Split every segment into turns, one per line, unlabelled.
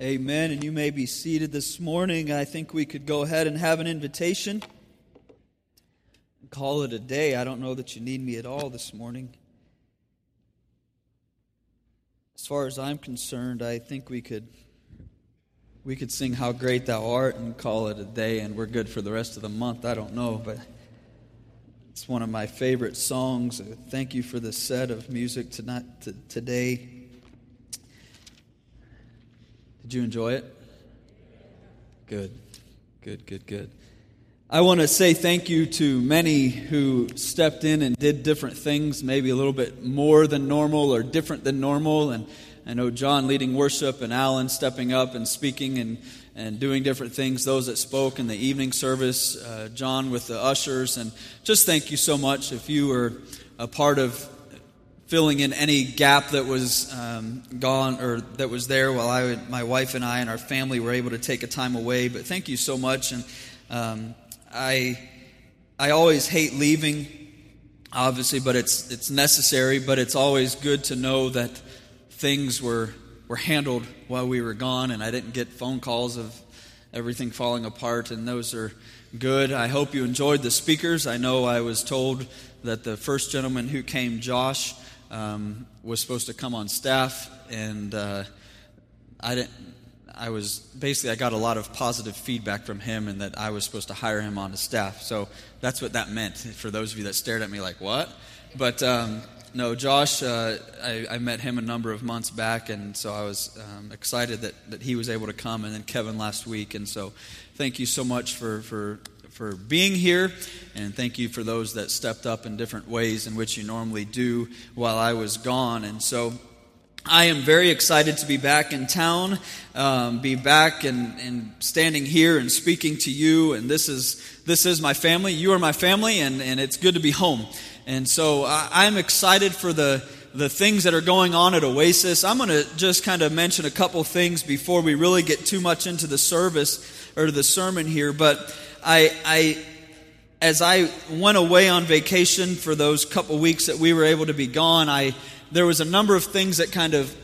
Amen. And you may be seated this morning. I think we could go ahead and have an invitation. Call it a day. I don't know that you need me at all this morning. As far as I'm concerned, I think we could we could sing how great thou art and call it a day and we're good for the rest of the month. I don't know, but it's one of my favorite songs. Thank you for the set of music tonight today. Did you enjoy it? Good, good, good, good. I want to say thank you to many who stepped in and did different things, maybe a little bit more than normal or different than normal. And I know John leading worship and Alan stepping up and speaking and, and doing different things, those that spoke in the evening service, uh, John with the ushers. And just thank you so much if you were a part of filling in any gap that was um, gone or that was there while I, my wife and I and our family were able to take a time away. But thank you so much. And um, I, I always hate leaving, obviously, but it's it's necessary. But it's always good to know that things were were handled while we were gone, and I didn't get phone calls of everything falling apart. And those are good. I hope you enjoyed the speakers. I know I was told that the first gentleman who came, Josh um, was supposed to come on staff, and uh, I didn't. I was basically I got a lot of positive feedback from him, and that I was supposed to hire him on the staff. So that's what that meant for those of you that stared at me like what. But um, no, Josh, uh, I, I, met him a number of months back, and so I was um, excited that, that he was able to come, and then Kevin last week, and so thank you so much for for for being here, and thank you for those that stepped up in different ways in which you normally do while I was gone. And so I am very excited to be back in town, um, be back and, and standing here and speaking to you. And this is this is my family. You are my family, and, and it's good to be home. And so I, I'm excited for the the things that are going on at Oasis. I'm going to just kind of mention a couple things before we really get too much into the service or the sermon here. But I, I, as I went away on vacation for those couple weeks that we were able to be gone, I, there was a number of things that kind of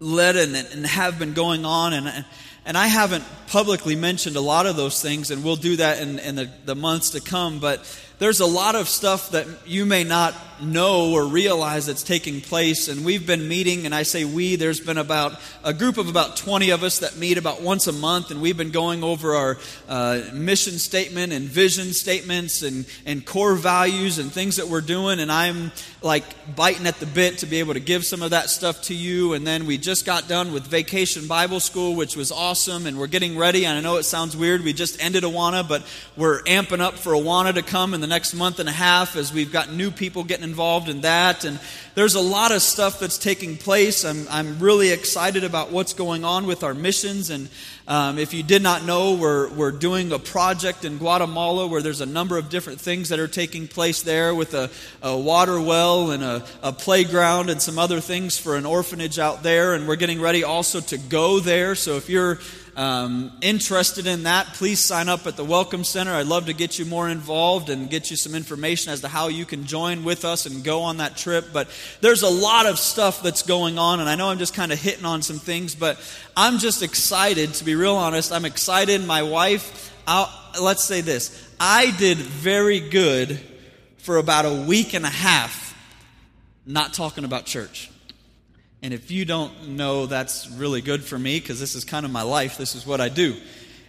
led and, and have been going on. And, and I haven't publicly mentioned a lot of those things, and we'll do that in, in the, the months to come. But there's a lot of stuff that you may not know or realize that's taking place. And we've been meeting, and I say we, there's been about a group of about 20 of us that meet about once a month, and we've been going over our uh, mission statement and vision statements and, and core values and things that we're doing. And I'm like biting at the bit to be able to give some of that stuff to you. And then we just got done with Vacation Bible School, which was awesome, and we're getting ready. And I know it sounds weird. We just ended Awana, but we're amping up for Awana to come in the next month and a half as we've got new people getting involved in that. And there's a lot of stuff that's taking place. I'm, I'm really excited about what's going on with our missions. And um, if you did not know, we're, we're doing a project in Guatemala where there's a number of different things that are taking place there with a, a water well and a, a playground and some other things for an orphanage out there. And we're getting ready also to go there. So if you're um, interested in that, please sign up at the Welcome Center. I'd love to get you more involved and get you some information as to how you can join with us and go on that trip. But there's a lot of stuff that's going on, and I know I'm just kind of hitting on some things, but I'm just excited, to be real honest. I'm excited. My wife, I'll, let's say this I did very good for about a week and a half not talking about church. And if you don't know, that's really good for me because this is kind of my life. This is what I do.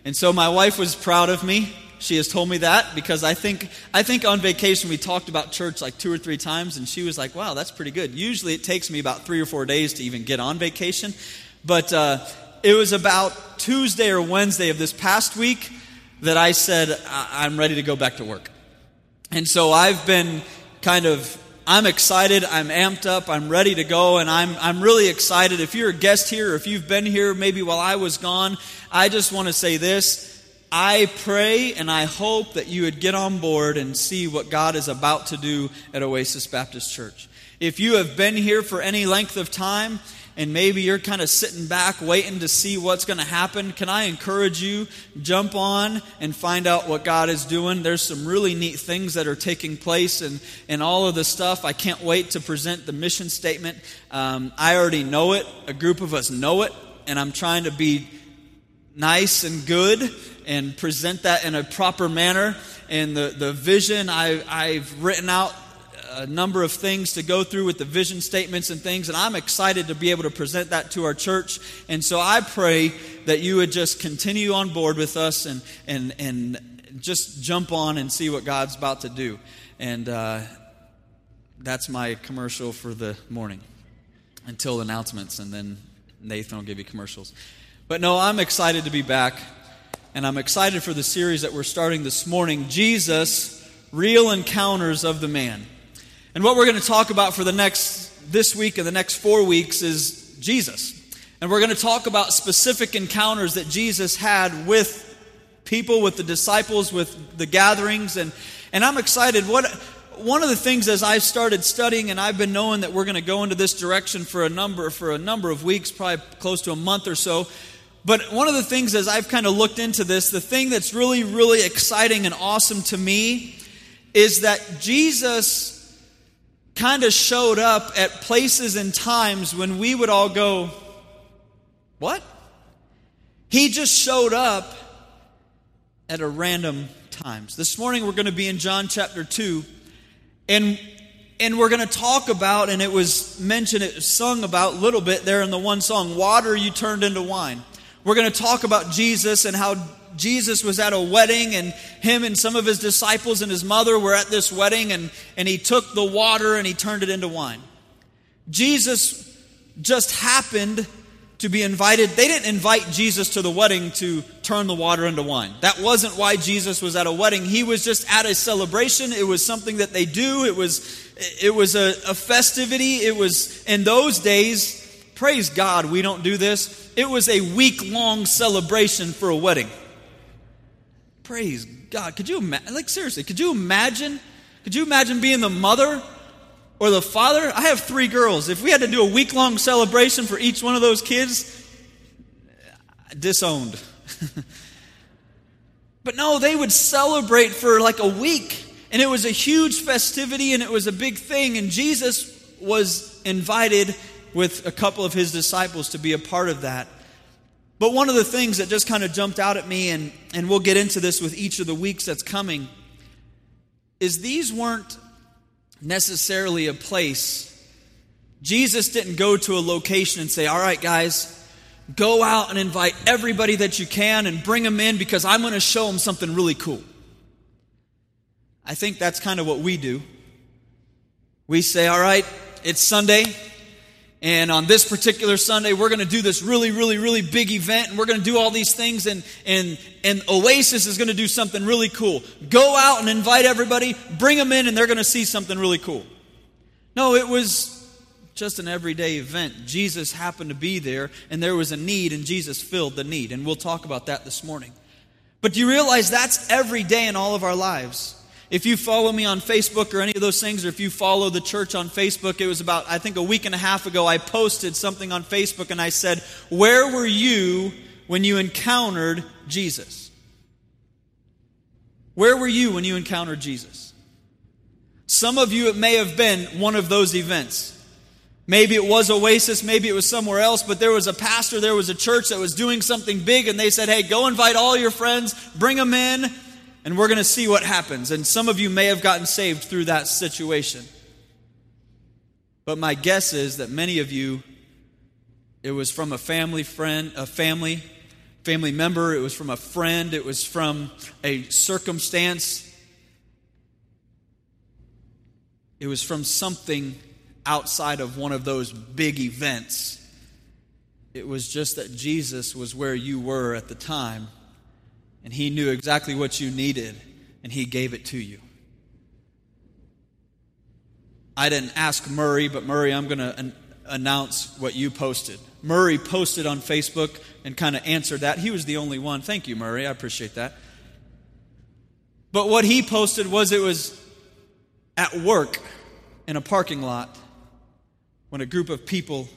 And so my wife was proud of me. She has told me that because I think I think on vacation we talked about church like two or three times, and she was like, "Wow, that's pretty good." Usually it takes me about three or four days to even get on vacation, but uh, it was about Tuesday or Wednesday of this past week that I said I'm ready to go back to work, and so I've been kind of I'm excited. I'm amped up. I'm ready to go. And I'm, I'm really excited. If you're a guest here, or if you've been here maybe while I was gone, I just want to say this. I pray and I hope that you would get on board and see what God is about to do at Oasis Baptist Church. If you have been here for any length of time, and maybe you're kind of sitting back waiting to see what's going to happen, can I encourage you jump on and find out what God is doing? There's some really neat things that are taking place and, and all of the stuff. I can't wait to present the mission statement. Um, I already know it. A group of us know it and I'm trying to be nice and good and present that in a proper manner. And the, the vision, I, I've written out a number of things to go through with the vision statements and things, and I'm excited to be able to present that to our church. And so I pray that you would just continue on board with us and, and, and just jump on and see what God's about to do. And uh, that's my commercial for the morning until announcements, and then Nathan will give you commercials. But no, I'm excited to be back, and I'm excited for the series that we're starting this morning Jesus, Real Encounters of the Man. And what we're going to talk about for the next, this week and the next four weeks is Jesus. And we're going to talk about specific encounters that Jesus had with people, with the disciples, with the gatherings. And, and I'm excited. What, one of the things as I've started studying, and I've been knowing that we're going to go into this direction for a number for a number of weeks, probably close to a month or so. But one of the things as I've kind of looked into this, the thing that's really, really exciting and awesome to me is that Jesus kind of showed up at places and times when we would all go, What? He just showed up at a random times. This morning we're going to be in John chapter 2 and and we're going to talk about and it was mentioned it was sung about a little bit there in the one song water you turned into wine. We're going to talk about Jesus and how Jesus was at a wedding, and him and some of his disciples and his mother were at this wedding, and, and he took the water and he turned it into wine. Jesus just happened to be invited. They didn't invite Jesus to the wedding to turn the water into wine. That wasn't why Jesus was at a wedding. He was just at a celebration. It was something that they do. It was it was a, a festivity. It was in those days, praise God, we don't do this. It was a week long celebration for a wedding. Praise God. Could you imagine? Like, seriously, could you imagine? Could you imagine being the mother or the father? I have three girls. If we had to do a week long celebration for each one of those kids, disowned. but no, they would celebrate for like a week. And it was a huge festivity and it was a big thing. And Jesus was invited with a couple of his disciples to be a part of that. But one of the things that just kind of jumped out at me, and, and we'll get into this with each of the weeks that's coming, is these weren't necessarily a place. Jesus didn't go to a location and say, All right, guys, go out and invite everybody that you can and bring them in because I'm going to show them something really cool. I think that's kind of what we do. We say, All right, it's Sunday. And on this particular Sunday, we're going to do this really, really, really big event, and we're going to do all these things, and, and, and Oasis is going to do something really cool. Go out and invite everybody, bring them in, and they're going to see something really cool. No, it was just an everyday event. Jesus happened to be there, and there was a need, and Jesus filled the need. And we'll talk about that this morning. But do you realize that's every day in all of our lives? If you follow me on Facebook or any of those things, or if you follow the church on Facebook, it was about, I think, a week and a half ago, I posted something on Facebook and I said, Where were you when you encountered Jesus? Where were you when you encountered Jesus? Some of you, it may have been one of those events. Maybe it was Oasis, maybe it was somewhere else, but there was a pastor, there was a church that was doing something big, and they said, Hey, go invite all your friends, bring them in, and we're going to see what happens. And some of you may have gotten saved through that situation. But my guess is that many of you, it was from a family friend, a family, family member, it was from a friend, it was from a circumstance, it was from something outside of one of those big events. It was just that Jesus was where you were at the time and He knew exactly what you needed, and He gave it to you. I didn't ask Murray, but Murray, I'm going to an- announce what you posted. Murray posted on Facebook and kind of answered that. He was the only one. Thank you, Murray. I appreciate that. But what he posted was it was at work in a parking lot when a group of people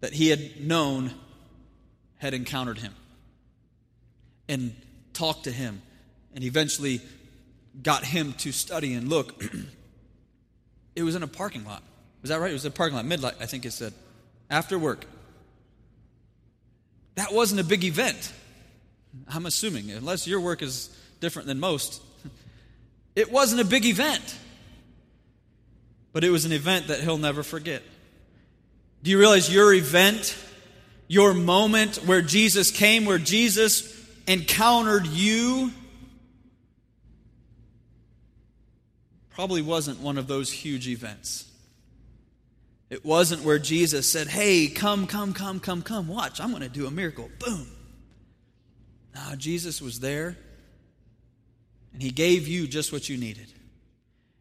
that he had known had encountered him and talked to him and eventually got him to study and look. it was in a parking lot. Was that right? It was a parking lot, midlight, I think it said. After work. That wasn't a big event. I'm assuming, unless your work is different than most. It wasn't a big event, but it was an event that he'll never forget. Do you realize your event, your moment where Jesus came, where Jesus encountered you, probably wasn't one of those huge events? It wasn't where Jesus said, Hey, come, come, come, come, come, watch, I'm going to do a miracle. Boom. No, Jesus was there, and He gave you just what you needed.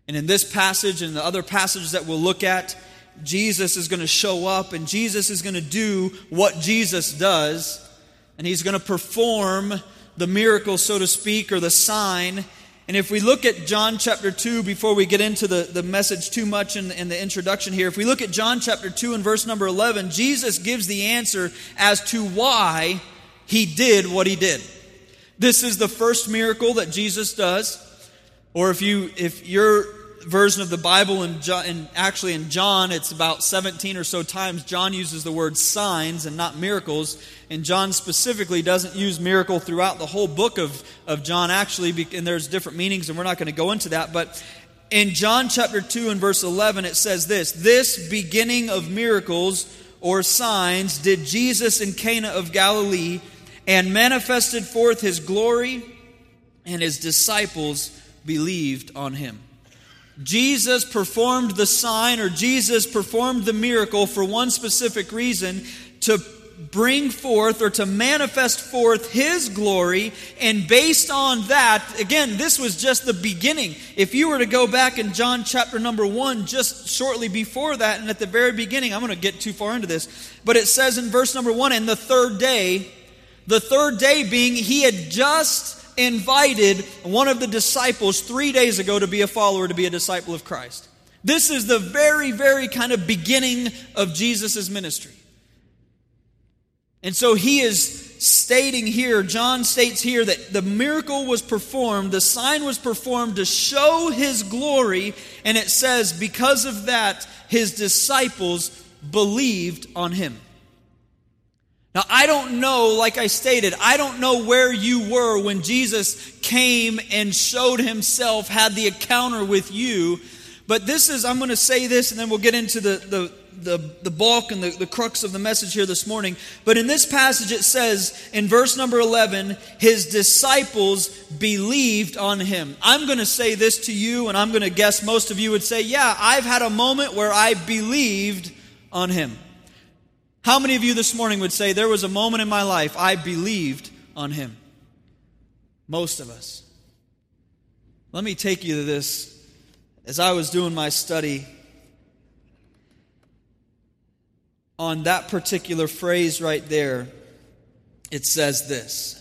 And in this passage and the other passages that we'll look at, Jesus is going to show up, and Jesus is going to do what Jesus does, and He's going to perform the miracle, so to speak, or the sign and if we look at John chapter 2, before we get into the, the message too much in, in the introduction here, if we look at John chapter 2 and verse number 11, Jesus gives the answer as to why he did what he did. This is the first miracle that Jesus does. Or if you if you're version of the Bible, and, actually in John, it's about 17 or so times John uses the word signs and not miracles. And John specifically doesn't use miracle throughout the whole book of, of John, actually, and there's different meanings, and we're not going to go into that. But in John chapter 2 and verse 11, it says this This beginning of miracles or signs did Jesus in Cana of Galilee and manifested forth his glory, and his disciples believed on him. Jesus performed the sign or Jesus performed the miracle for one specific reason to bring forth or to manifest forth his glory. And based on that, again, this was just the beginning. If you were to go back in John chapter number one, just shortly before that, and at the very beginning, I'm going to get too far into this, but it says in verse number one, and the third day, the third day being he had just invited one of the disciples three days ago to be a follower, to be a disciple of Christ. This is the very, very kind of beginning of Jesus' ministry. And so he is stating here, John states here that the miracle was performed, the sign was performed to show his glory, and it says, because of that, his disciples believed on him. Now, I don't know, like I stated, I don't know where you were when Jesus came and showed himself, had the encounter with you. But this is, I'm going to say this and then we'll get into the, the, the, the bulk and the, the crux of the message here this morning. But in this passage, it says in verse number 11, his disciples believed on him. I'm going to say this to you, and I'm going to guess most of you would say, Yeah, I've had a moment where I believed on him. How many of you this morning would say, There was a moment in my life I believed on him? Most of us. Let me take you to this. As I was doing my study on that particular phrase right there, it says this.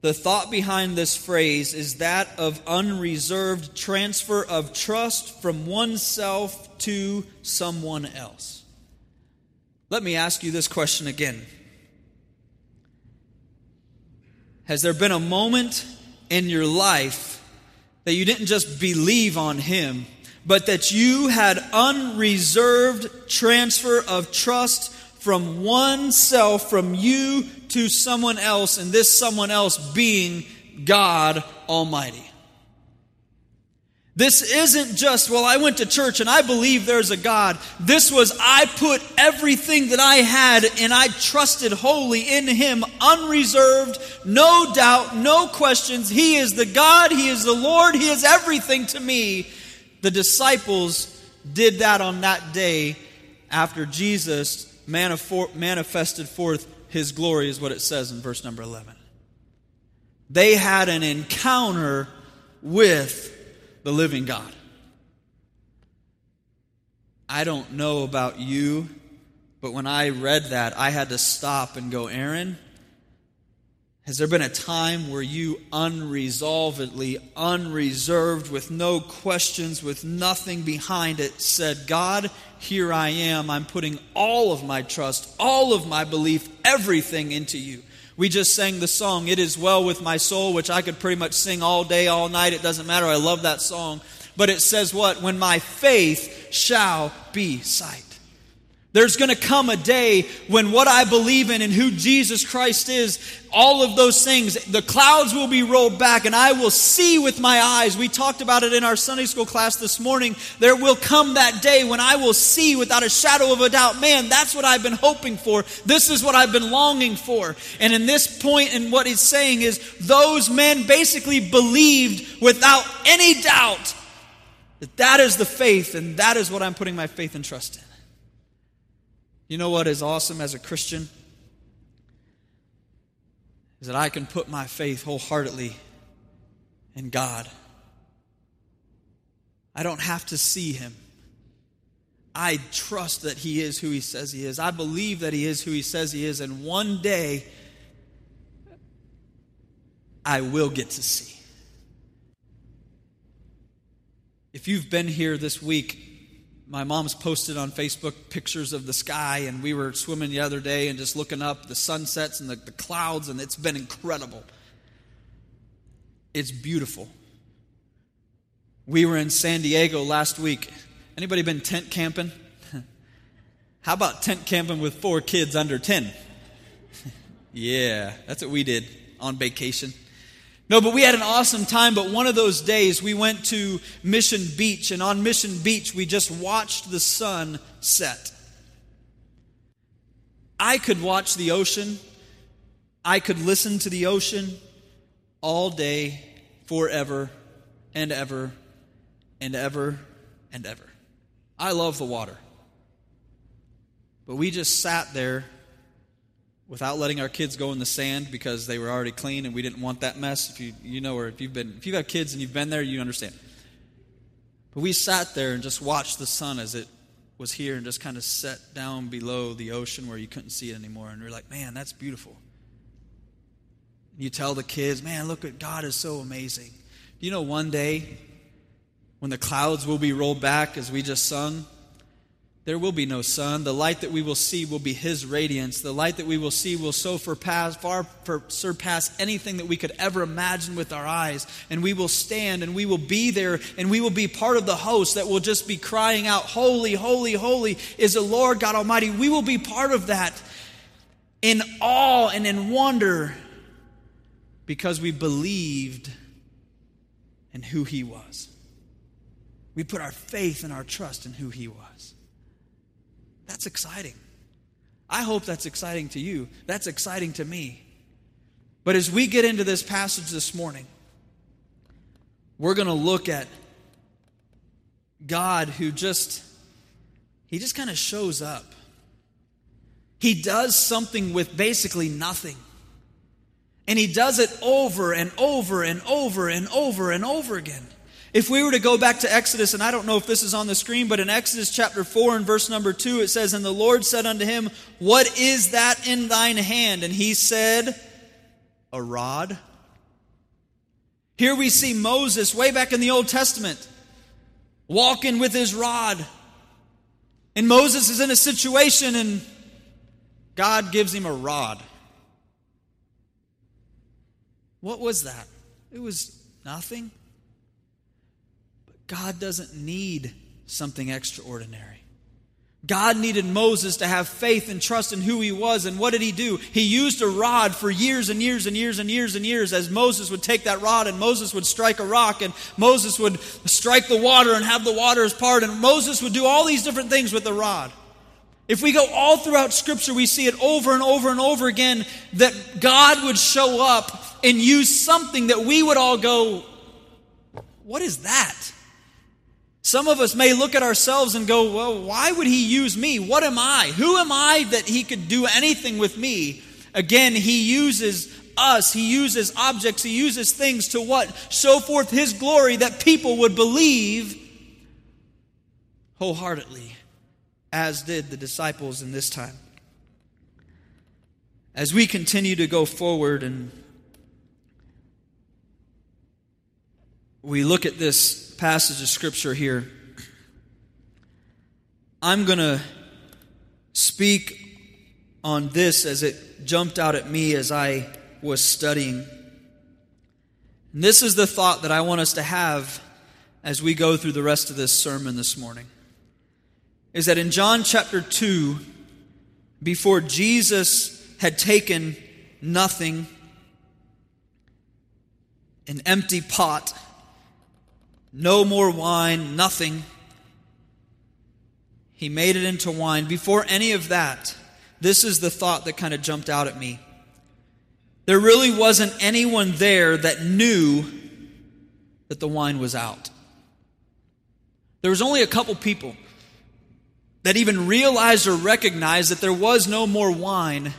The thought behind this phrase is that of unreserved transfer of trust from oneself to someone else. Let me ask you this question again. Has there been a moment in your life that you didn't just believe on Him, but that you had unreserved transfer of trust from oneself, from you to someone else, and this someone else being God Almighty? This isn't just, well, I went to church and I believe there's a God. This was, I put everything that I had and I trusted wholly in Him, unreserved, no doubt, no questions. He is the God, He is the Lord, He is everything to me. The disciples did that on that day after Jesus manifested forth His glory, is what it says in verse number 11. They had an encounter with the living God. I don't know about you, but when I read that, I had to stop and go, Aaron, has there been a time where you unresolvedly, unreserved, with no questions, with nothing behind it, said, God, here I am. I'm putting all of my trust, all of my belief, everything into you. We just sang the song, It Is Well With My Soul, which I could pretty much sing all day, all night. It doesn't matter. I love that song. But it says what? When my faith shall be sight. There's going to come a day when what I believe in and who Jesus Christ is, all of those things, the clouds will be rolled back and I will see with my eyes. We talked about it in our Sunday school class this morning. There will come that day when I will see without a shadow of a doubt, man, that's what I've been hoping for. This is what I've been longing for. And in this point, in what he's saying is, those men basically believed without any doubt that that is the faith and that is what I'm putting my faith and trust in. You know what is awesome as a Christian? Is that I can put my faith wholeheartedly in God. I don't have to see Him. I trust that He is who He says He is. I believe that He is who He says He is. And one day, I will get to see. If you've been here this week, my mom's posted on Facebook pictures of the sky, and we were swimming the other day and just looking up the sunsets and the, the clouds, and it's been incredible. It's beautiful. We were in San Diego last week. Anybody been tent camping? How about tent camping with four kids under 10? yeah, that's what we did on vacation. No, but we had an awesome time. But one of those days, we went to Mission Beach, and on Mission Beach, we just watched the sun set. I could watch the ocean, I could listen to the ocean all day, forever and ever and ever and ever. I love the water. But we just sat there without letting our kids go in the sand because they were already clean and we didn't want that mess. If you you know or if you've been if you've got kids and you've been there, you understand. But we sat there and just watched the sun as it was here and just kind of set down below the ocean where you couldn't see it anymore. And we are like, man, that's beautiful. And you tell the kids, man, look at God is so amazing. You know, one day when the clouds will be rolled back as we just sung, there will be no sun. The light that we will see will be His radiance. The light that we will see will so far surpass anything that we could ever imagine with our eyes. And we will stand and we will be there and we will be part of the host that will just be crying out, Holy, holy, holy is the Lord God Almighty. We will be part of that in awe and in wonder because we believed in who He was. We put our faith and our trust in who He was. That's exciting. I hope that's exciting to you. That's exciting to me. But as we get into this passage this morning, we're going to look at God who just he just kind of shows up. He does something with basically nothing. And he does it over and over and over and over and over again. If we were to go back to Exodus, and I don't know if this is on the screen, but in Exodus chapter 4 and verse number 2, it says, And the Lord said unto him, What is that in thine hand? And he said, A rod. Here we see Moses, way back in the Old Testament, walking with his rod. And Moses is in a situation, and God gives him a rod. What was that? It was nothing. God doesn't need something extraordinary. God needed Moses to have faith and trust in who he was. And what did he do? He used a rod for years and years and years and years and years as Moses would take that rod and Moses would strike a rock and Moses would strike the water and have the waters part. And Moses would do all these different things with the rod. If we go all throughout Scripture, we see it over and over and over again that God would show up and use something that we would all go, What is that? Some of us may look at ourselves and go, well, why would he use me? What am I? Who am I that he could do anything with me? Again, he uses us, he uses objects, he uses things to what? Show forth his glory that people would believe wholeheartedly, as did the disciples in this time. As we continue to go forward and we look at this passage of Scripture here, I'm going to speak on this as it jumped out at me as I was studying. And this is the thought that I want us to have as we go through the rest of this sermon this morning. is that in John chapter 2, before Jesus had taken nothing, an empty pot, no more wine, nothing, he made it into wine. Before any of that, this is the thought that kind of jumped out at me. There really wasn't anyone there that knew that the wine was out. There was only a couple people that even realized or recognized that there was no more wine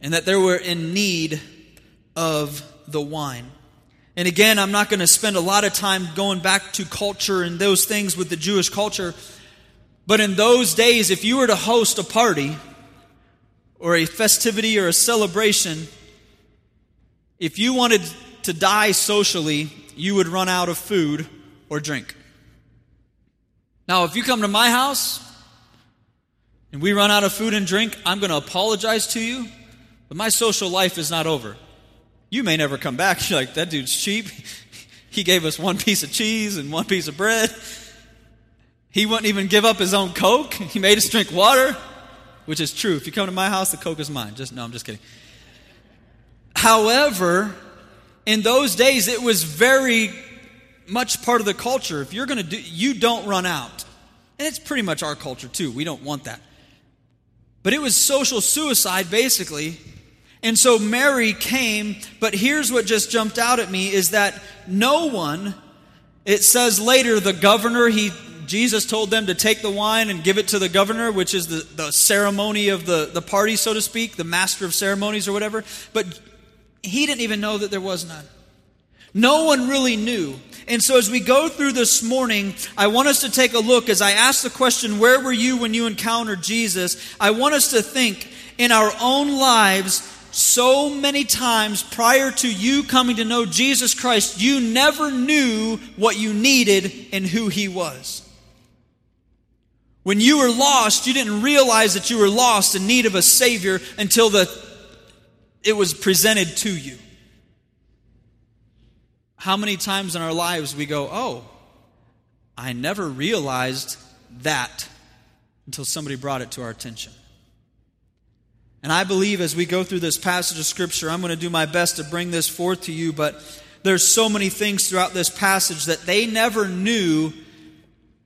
and that they were in need of the wine. And again, I'm not going to spend a lot of time going back to culture and those things with the Jewish culture. But in those days, if you were to host a party or a festivity or a celebration, if you wanted to die socially, you would run out of food or drink. Now, if you come to my house and we run out of food and drink, I'm going to apologize to you, but my social life is not over. You may never come back. You're like, that dude's cheap. He gave us one piece of cheese and one piece of bread. He wouldn't even give up his own Coke. He made us drink water, which is true. If you come to my house, the Coke is mine. Just no, I'm just kidding. However, in those days, it was very much part of the culture. If you're going to do, you don't run out. And it's pretty much our culture too. We don't want that. But it was social suicide basically. And so Mary came, but here's what just jumped out at me is that no one, it says later, the governor, he, Jesus told them to take the wine and give it to the governor, which is the, the ceremony of the, the party, so to speak, the master of ceremonies or whatever. But he didn't even know that there was none. No one really knew. And so, as we go through this morning, I want us to take a look as I ask the question, Where were you when you encountered Jesus? I want us to think in our own lives, so many times prior to you coming to know Jesus Christ, you never knew what you needed and who He was. When you were lost, you didn't realize that you were lost in need of a Savior until the, it was presented to you. How many times in our lives we go, oh, I never realized that until somebody brought it to our attention. And I believe as we go through this passage of Scripture, I'm going to do my best to bring this forth to you, but there's so many things throughout this passage that they never knew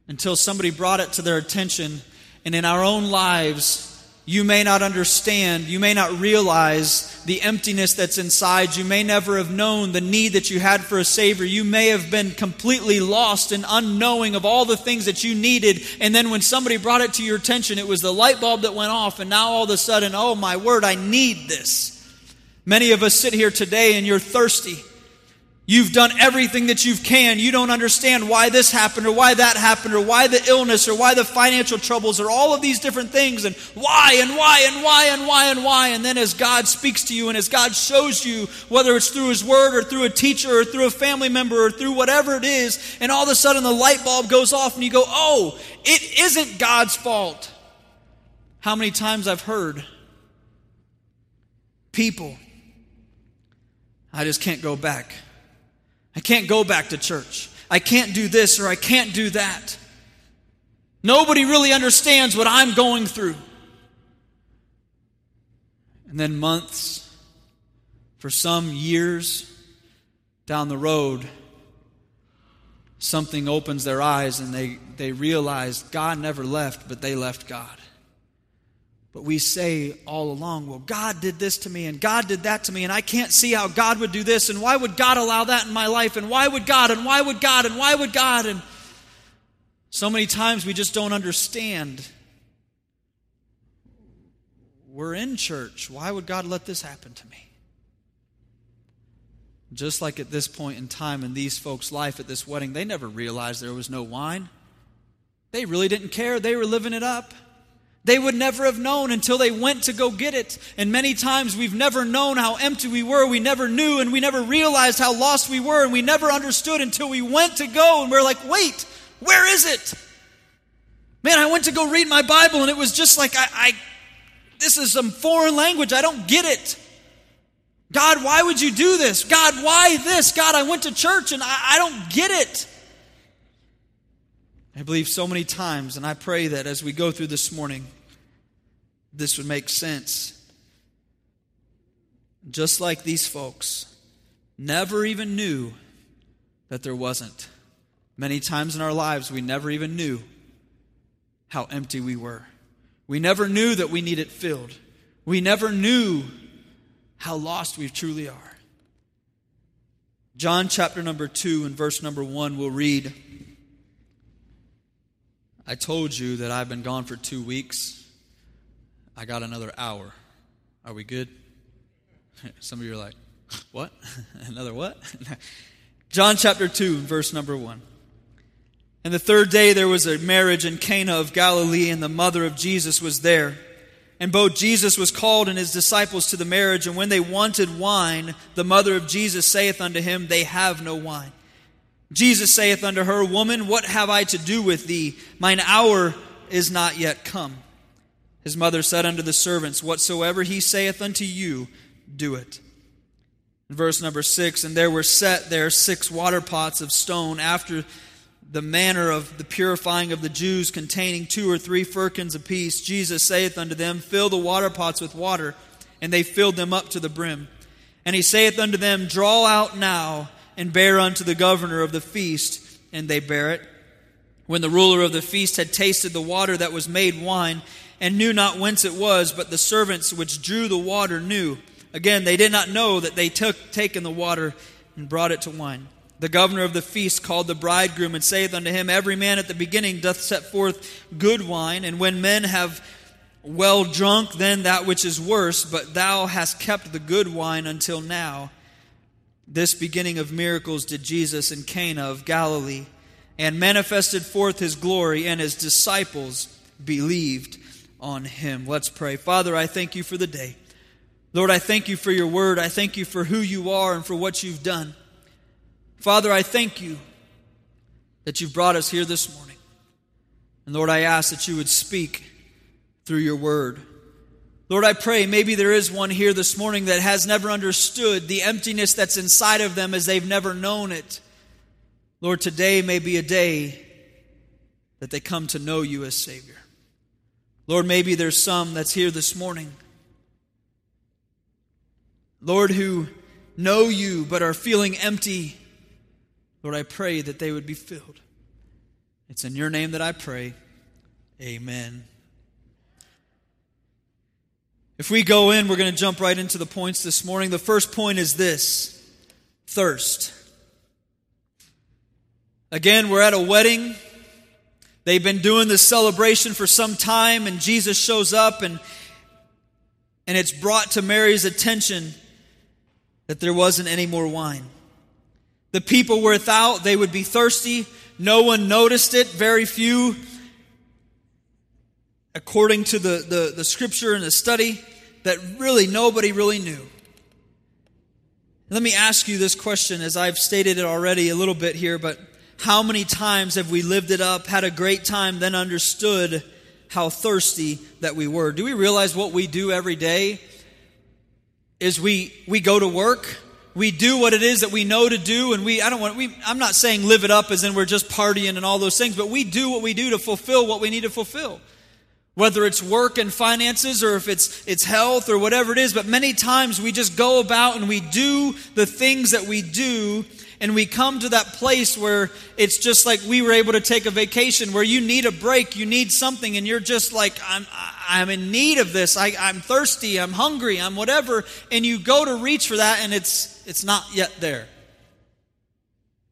until somebody brought it to their attention. And in our own lives, you may not understand, you may not realize the emptiness that's inside. You may never have known the need that you had for a Savior. You may have been completely lost and unknowing of all the things that you needed. And then when somebody brought it to your attention, it was the light bulb that went off. And now all of a sudden, oh my word, I need this. Many of us sit here today and you're thirsty. You've done everything that you can. You don't understand why this happened or why that happened or why the illness or why the financial troubles or all of these different things and why and why and why and why and why. And then as God speaks to you and as God shows you, whether it's through His Word or through a teacher or through a family member or through whatever it is, and all of a sudden the light bulb goes off and you go, oh, it isn't God's fault. How many times I've heard people, I just can't go back. I can't go back to church. I can't do this or I can't do that. Nobody really understands what I'm going through. And then months, for some years down the road, something opens their eyes and they, they realize God never left, but they left God. But we say all along, well, God did this to me and God did that to me, and I can't see how God would do this, and why would God allow that in my life, and why would God, and why would God, and why would God? And so many times we just don't understand. We're in church. Why would God let this happen to me? Just like at this point in time in these folks' life at this wedding, they never realized there was no wine. They really didn't care. They were living it up. They would never have known until they went to go get it. And many times we've never known how empty we were. We never knew and we never realized how lost we were. And we never understood until we went to go and we're like, wait, where is it? Man, I went to go read my Bible and it was just like, I, I this is some foreign language. I don't get it. God, why would you do this? God, why this? God, I went to church and I, I don't get it. I believe so many times, and I pray that as we go through this morning, this would make sense. Just like these folks, never even knew that there wasn't. Many times in our lives, we never even knew how empty we were. We never knew that we needed filled. We never knew how lost we truly are. John chapter number 2 and verse number 1 we'll read I told you that I've been gone for two weeks. I got another hour. Are we good? Some of you are like, what? another what? John chapter 2, verse number 1. And the third day there was a marriage in Cana of Galilee, and the mother of Jesus was there. And both Jesus was called and his disciples to the marriage. And when they wanted wine, the mother of Jesus saith unto him, They have no wine. Jesus saith unto her, Woman, what have I to do with thee? Mine hour is not yet come. His mother said unto the servants, Whatsoever he saith unto you, do it. In verse number six, and there were set there six water pots of stone after the manner of the purifying of the Jews, containing two or three firkins apiece. Jesus saith unto them, Fill the water pots with water. And they filled them up to the brim. And he saith unto them, Draw out now and bear unto the governor of the feast. And they bear it. When the ruler of the feast had tasted the water that was made wine, and knew not whence it was, but the servants which drew the water knew. Again, they did not know that they took taken the water and brought it to wine. The governor of the feast called the bridegroom and saith unto him, Every man at the beginning doth set forth good wine, and when men have well drunk, then that which is worse, but thou hast kept the good wine until now. This beginning of miracles did Jesus in Cana of Galilee, and manifested forth his glory, and his disciples believed on him. Let's pray. Father, I thank you for the day. Lord, I thank you for your word. I thank you for who you are and for what you've done. Father, I thank you that you've brought us here this morning. And Lord, I ask that you would speak through your word. Lord, I pray maybe there is one here this morning that has never understood the emptiness that's inside of them as they've never known it. Lord, today may be a day that they come to know you as Savior. Lord, maybe there's some that's here this morning. Lord, who know you but are feeling empty. Lord, I pray that they would be filled. It's in your name that I pray. Amen. If we go in, we're going to jump right into the points this morning. The first point is this thirst. Again, we're at a wedding. They've been doing this celebration for some time, and Jesus shows up, and, and it's brought to Mary's attention that there wasn't any more wine. The people were without, they would be thirsty. No one noticed it, very few according to the, the, the scripture and the study, that really nobody really knew. Let me ask you this question as I've stated it already a little bit here, but how many times have we lived it up, had a great time, then understood how thirsty that we were? Do we realize what we do every day is we, we go to work, we do what it is that we know to do and we i don't want we i'm not saying live it up as in we're just partying and all those things but we do what we do to fulfill what we need to fulfill whether it's work and finances or if it's, it's health or whatever it is. But many times we just go about and we do the things that we do and we come to that place where it's just like we were able to take a vacation where you need a break, you need something, and you're just like, I'm, I'm in need of this. I, I'm thirsty, I'm hungry, I'm whatever. And you go to reach for that and it's, it's not yet there.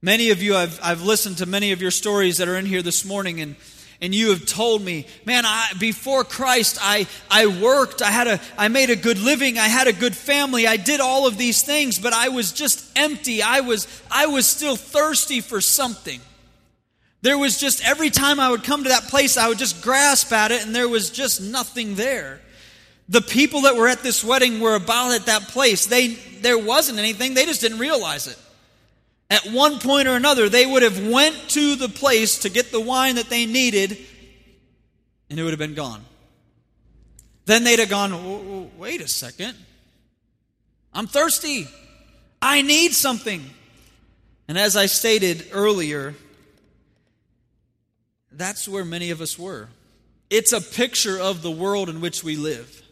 Many of you, I've, I've listened to many of your stories that are in here this morning and and you have told me, man, I, before Christ, I, I worked, I had a, I made a good living, I had a good family, I did all of these things, but I was just empty. I was, I was still thirsty for something. There was just, every time I would come to that place, I would just grasp at it, and there was just nothing there. The people that were at this wedding were about at that place. They, there wasn't anything, they just didn't realize it at one point or another they would have went to the place to get the wine that they needed and it would have been gone then they'd have gone wait a second i'm thirsty i need something and as i stated earlier that's where many of us were. It's a picture of the world in which we live.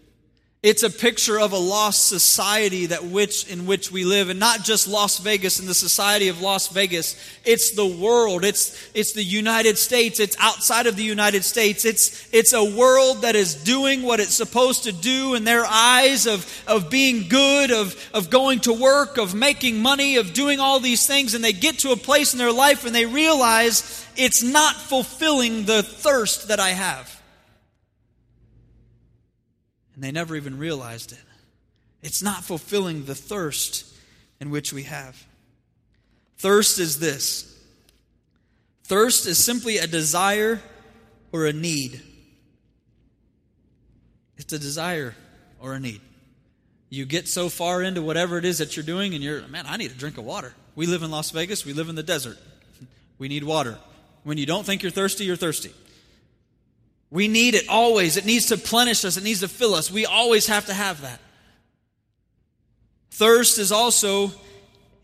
It's a picture of a lost society that which in which we live, and not just Las Vegas and the society of Las Vegas. It's the world. It's it's the United States. It's outside of the United States. It's it's a world that is doing what it's supposed to do in their eyes of of being good, of of going to work, of making money, of doing all these things, and they get to a place in their life and they realize it's not fulfilling the thirst that I have and they never even realized it. It's not fulfilling the thirst in which we have. Thirst is this thirst is simply a desire or a need. It's a desire or a need. You get so far into whatever it is that you're doing, and you're, man, I need a drink of water. We live in Las Vegas, we live in the desert. We need water. When you don't think you're thirsty, you're thirsty. We need it always. It needs to plenish us, it needs to fill us. We always have to have that. Thirst is also,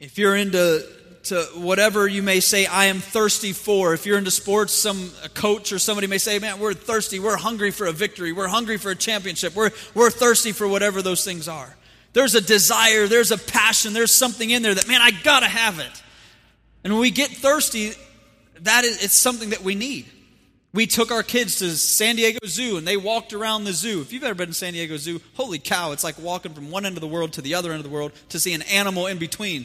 if you're into to whatever you may say, I am thirsty for. If you're into sports, some a coach or somebody may say, Man, we're thirsty. We're hungry for a victory. We're hungry for a championship. We're, we're thirsty for whatever those things are. There's a desire, there's a passion, there's something in there that, man, I gotta have it. And when we get thirsty, that is it's something that we need. We took our kids to San Diego Zoo and they walked around the zoo. If you've ever been to San Diego Zoo, holy cow, it's like walking from one end of the world to the other end of the world to see an animal in between.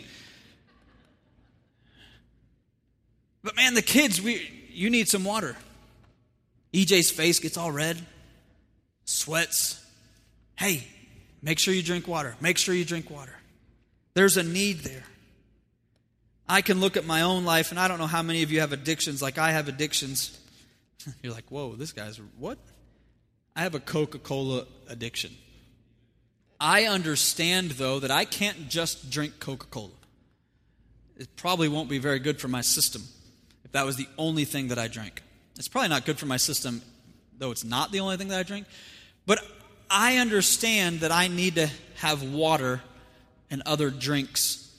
But man, the kids, we, you need some water. EJ's face gets all red, sweats. Hey, make sure you drink water. Make sure you drink water. There's a need there. I can look at my own life, and I don't know how many of you have addictions like I have addictions. You're like, whoa, this guy's what? I have a Coca Cola addiction. I understand, though, that I can't just drink Coca Cola. It probably won't be very good for my system if that was the only thing that I drank. It's probably not good for my system, though it's not the only thing that I drink. But I understand that I need to have water and other drinks,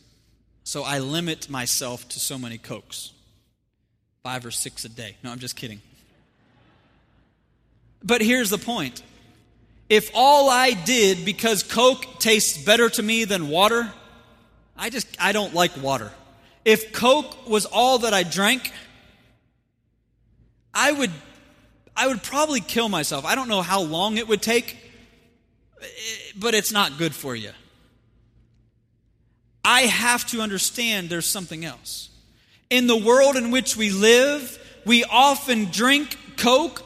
so I limit myself to so many Cokes five or six a day. No, I'm just kidding. But here's the point if all I did because Coke tastes better to me than water, I just, I don't like water. If Coke was all that I drank, I would, I would probably kill myself. I don't know how long it would take, but it's not good for you. I have to understand there's something else. In the world in which we live, we often drink Coke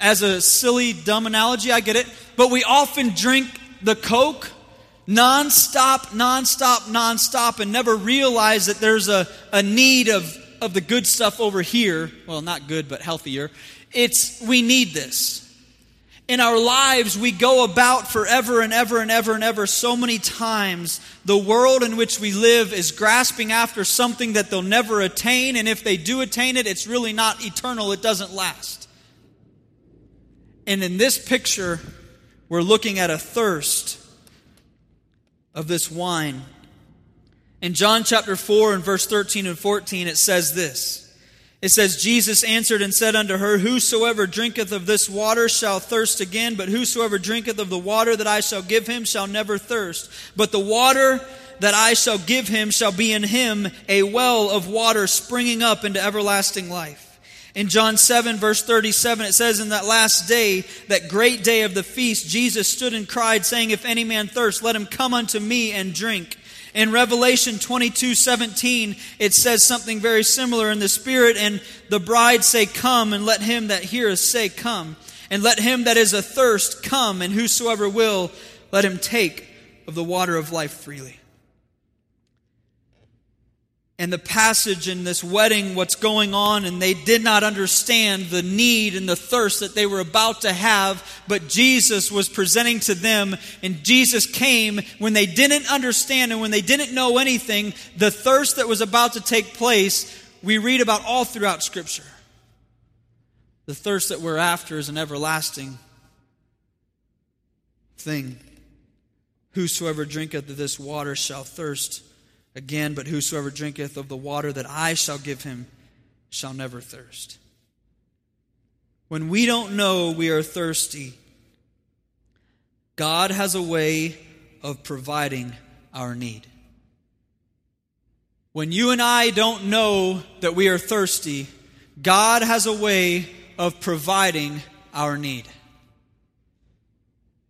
as a silly, dumb analogy, I get it. But we often drink the Coke nonstop, nonstop, nonstop, and never realize that there's a, a need of, of the good stuff over here. Well, not good, but healthier. It's, we need this. In our lives, we go about forever and ever and ever and ever so many times. The world in which we live is grasping after something that they'll never attain, and if they do attain it, it's really not eternal, it doesn't last. And in this picture, we're looking at a thirst of this wine. In John chapter 4 and verse 13 and 14, it says this. It says, Jesus answered and said unto her, Whosoever drinketh of this water shall thirst again, but whosoever drinketh of the water that I shall give him shall never thirst. But the water that I shall give him shall be in him a well of water springing up into everlasting life. In John 7, verse 37, it says, In that last day, that great day of the feast, Jesus stood and cried, saying, If any man thirst, let him come unto me and drink. In Revelation 22, 17, it says something very similar in the Spirit, and the bride say, Come, and let him that heareth say, Come. And let him that is athirst come, and whosoever will, let him take of the water of life freely and the passage in this wedding, what's going on, and they did not understand the need and the thirst that they were about to have, but Jesus was presenting to them, and Jesus came when they didn't understand and when they didn't know anything, the thirst that was about to take place, we read about all throughout Scripture. The thirst that we're after is an everlasting thing. Whosoever drinketh of this water shall thirst Again, but whosoever drinketh of the water that I shall give him shall never thirst. when we don't know we are thirsty, God has a way of providing our need. When you and I don't know that we are thirsty, God has a way of providing our need.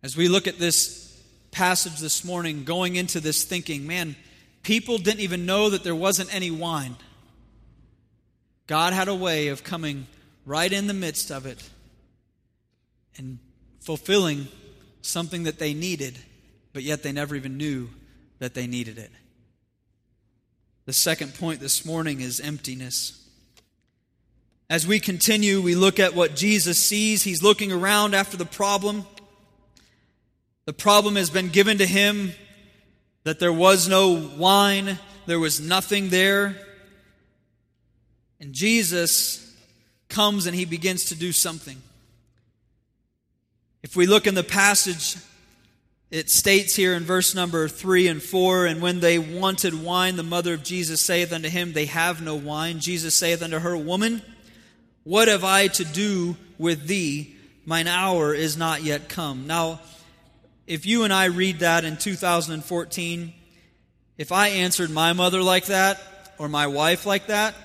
As we look at this passage this morning, going into this thinking, man, people didn't even know that there wasn't any wine. God had a way of coming right in the midst of it and fulfilling something that they needed, but yet they never even knew that they needed it. The second point this morning is emptiness. As we continue, we look at what Jesus sees. He's looking around after the problem. The problem has been given to him that there was no wine, there was nothing there. And Jesus comes and he begins to do something. If we look in the passage, it states here in verse number 3 and 4 And when they wanted wine, the mother of Jesus saith unto him, They have no wine. Jesus saith unto her, Woman, what have I to do with thee? Mine hour is not yet come. Now, if you and I read that in 2014, if I answered my mother like that or my wife like that,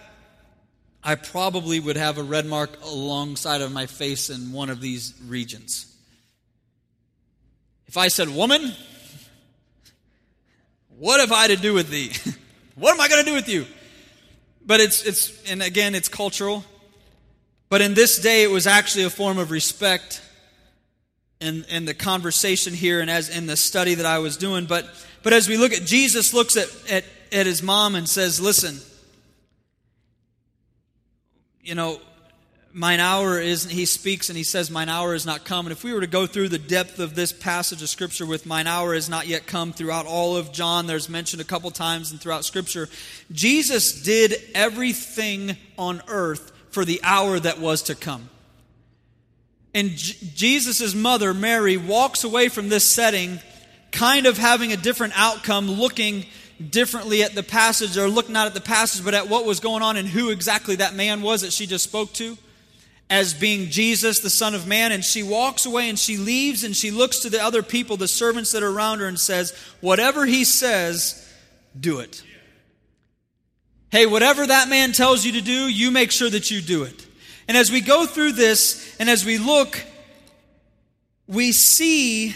I probably would have a red mark alongside of my face in one of these regions. If I said, Woman, what have I to do with thee? what am I going to do with you? But it's, it's, and again, it's cultural. But in this day, it was actually a form of respect in, in the conversation here and as in the study that I was doing. But, but as we look at Jesus looks at, at, at his mom and says, listen, you know, mine hour is, he speaks and he says, mine hour is not come. And if we were to go through the depth of this passage of Scripture with mine hour is not yet come throughout all of John, there's mentioned a couple times and throughout Scripture, Jesus did everything on earth for the hour that was to come. And J- Jesus' mother, Mary, walks away from this setting kind of having a different outcome, looking differently at the passage, or looking not at the passage, but at what was going on and who exactly that man was that she just spoke to as being Jesus, the Son of Man. And she walks away and she leaves and she looks to the other people, the servants that are around her, and says, Whatever he says, do it. Hey, whatever that man tells you to do, you make sure that you do it. And as we go through this and as we look, we see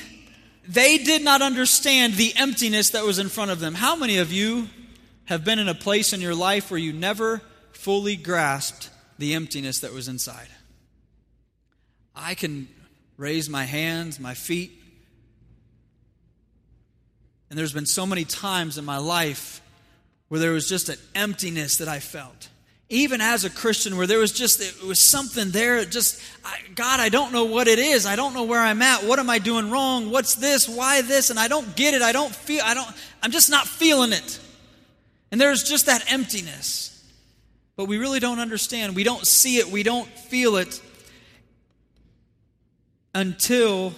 they did not understand the emptiness that was in front of them. How many of you have been in a place in your life where you never fully grasped the emptiness that was inside? I can raise my hands, my feet. And there's been so many times in my life where there was just an emptiness that I felt. Even as a Christian, where there was just, it was something there, just, I, God, I don't know what it is. I don't know where I'm at. What am I doing wrong? What's this? Why this? And I don't get it. I don't feel, I don't, I'm just not feeling it. And there's just that emptiness. But we really don't understand. We don't see it. We don't feel it until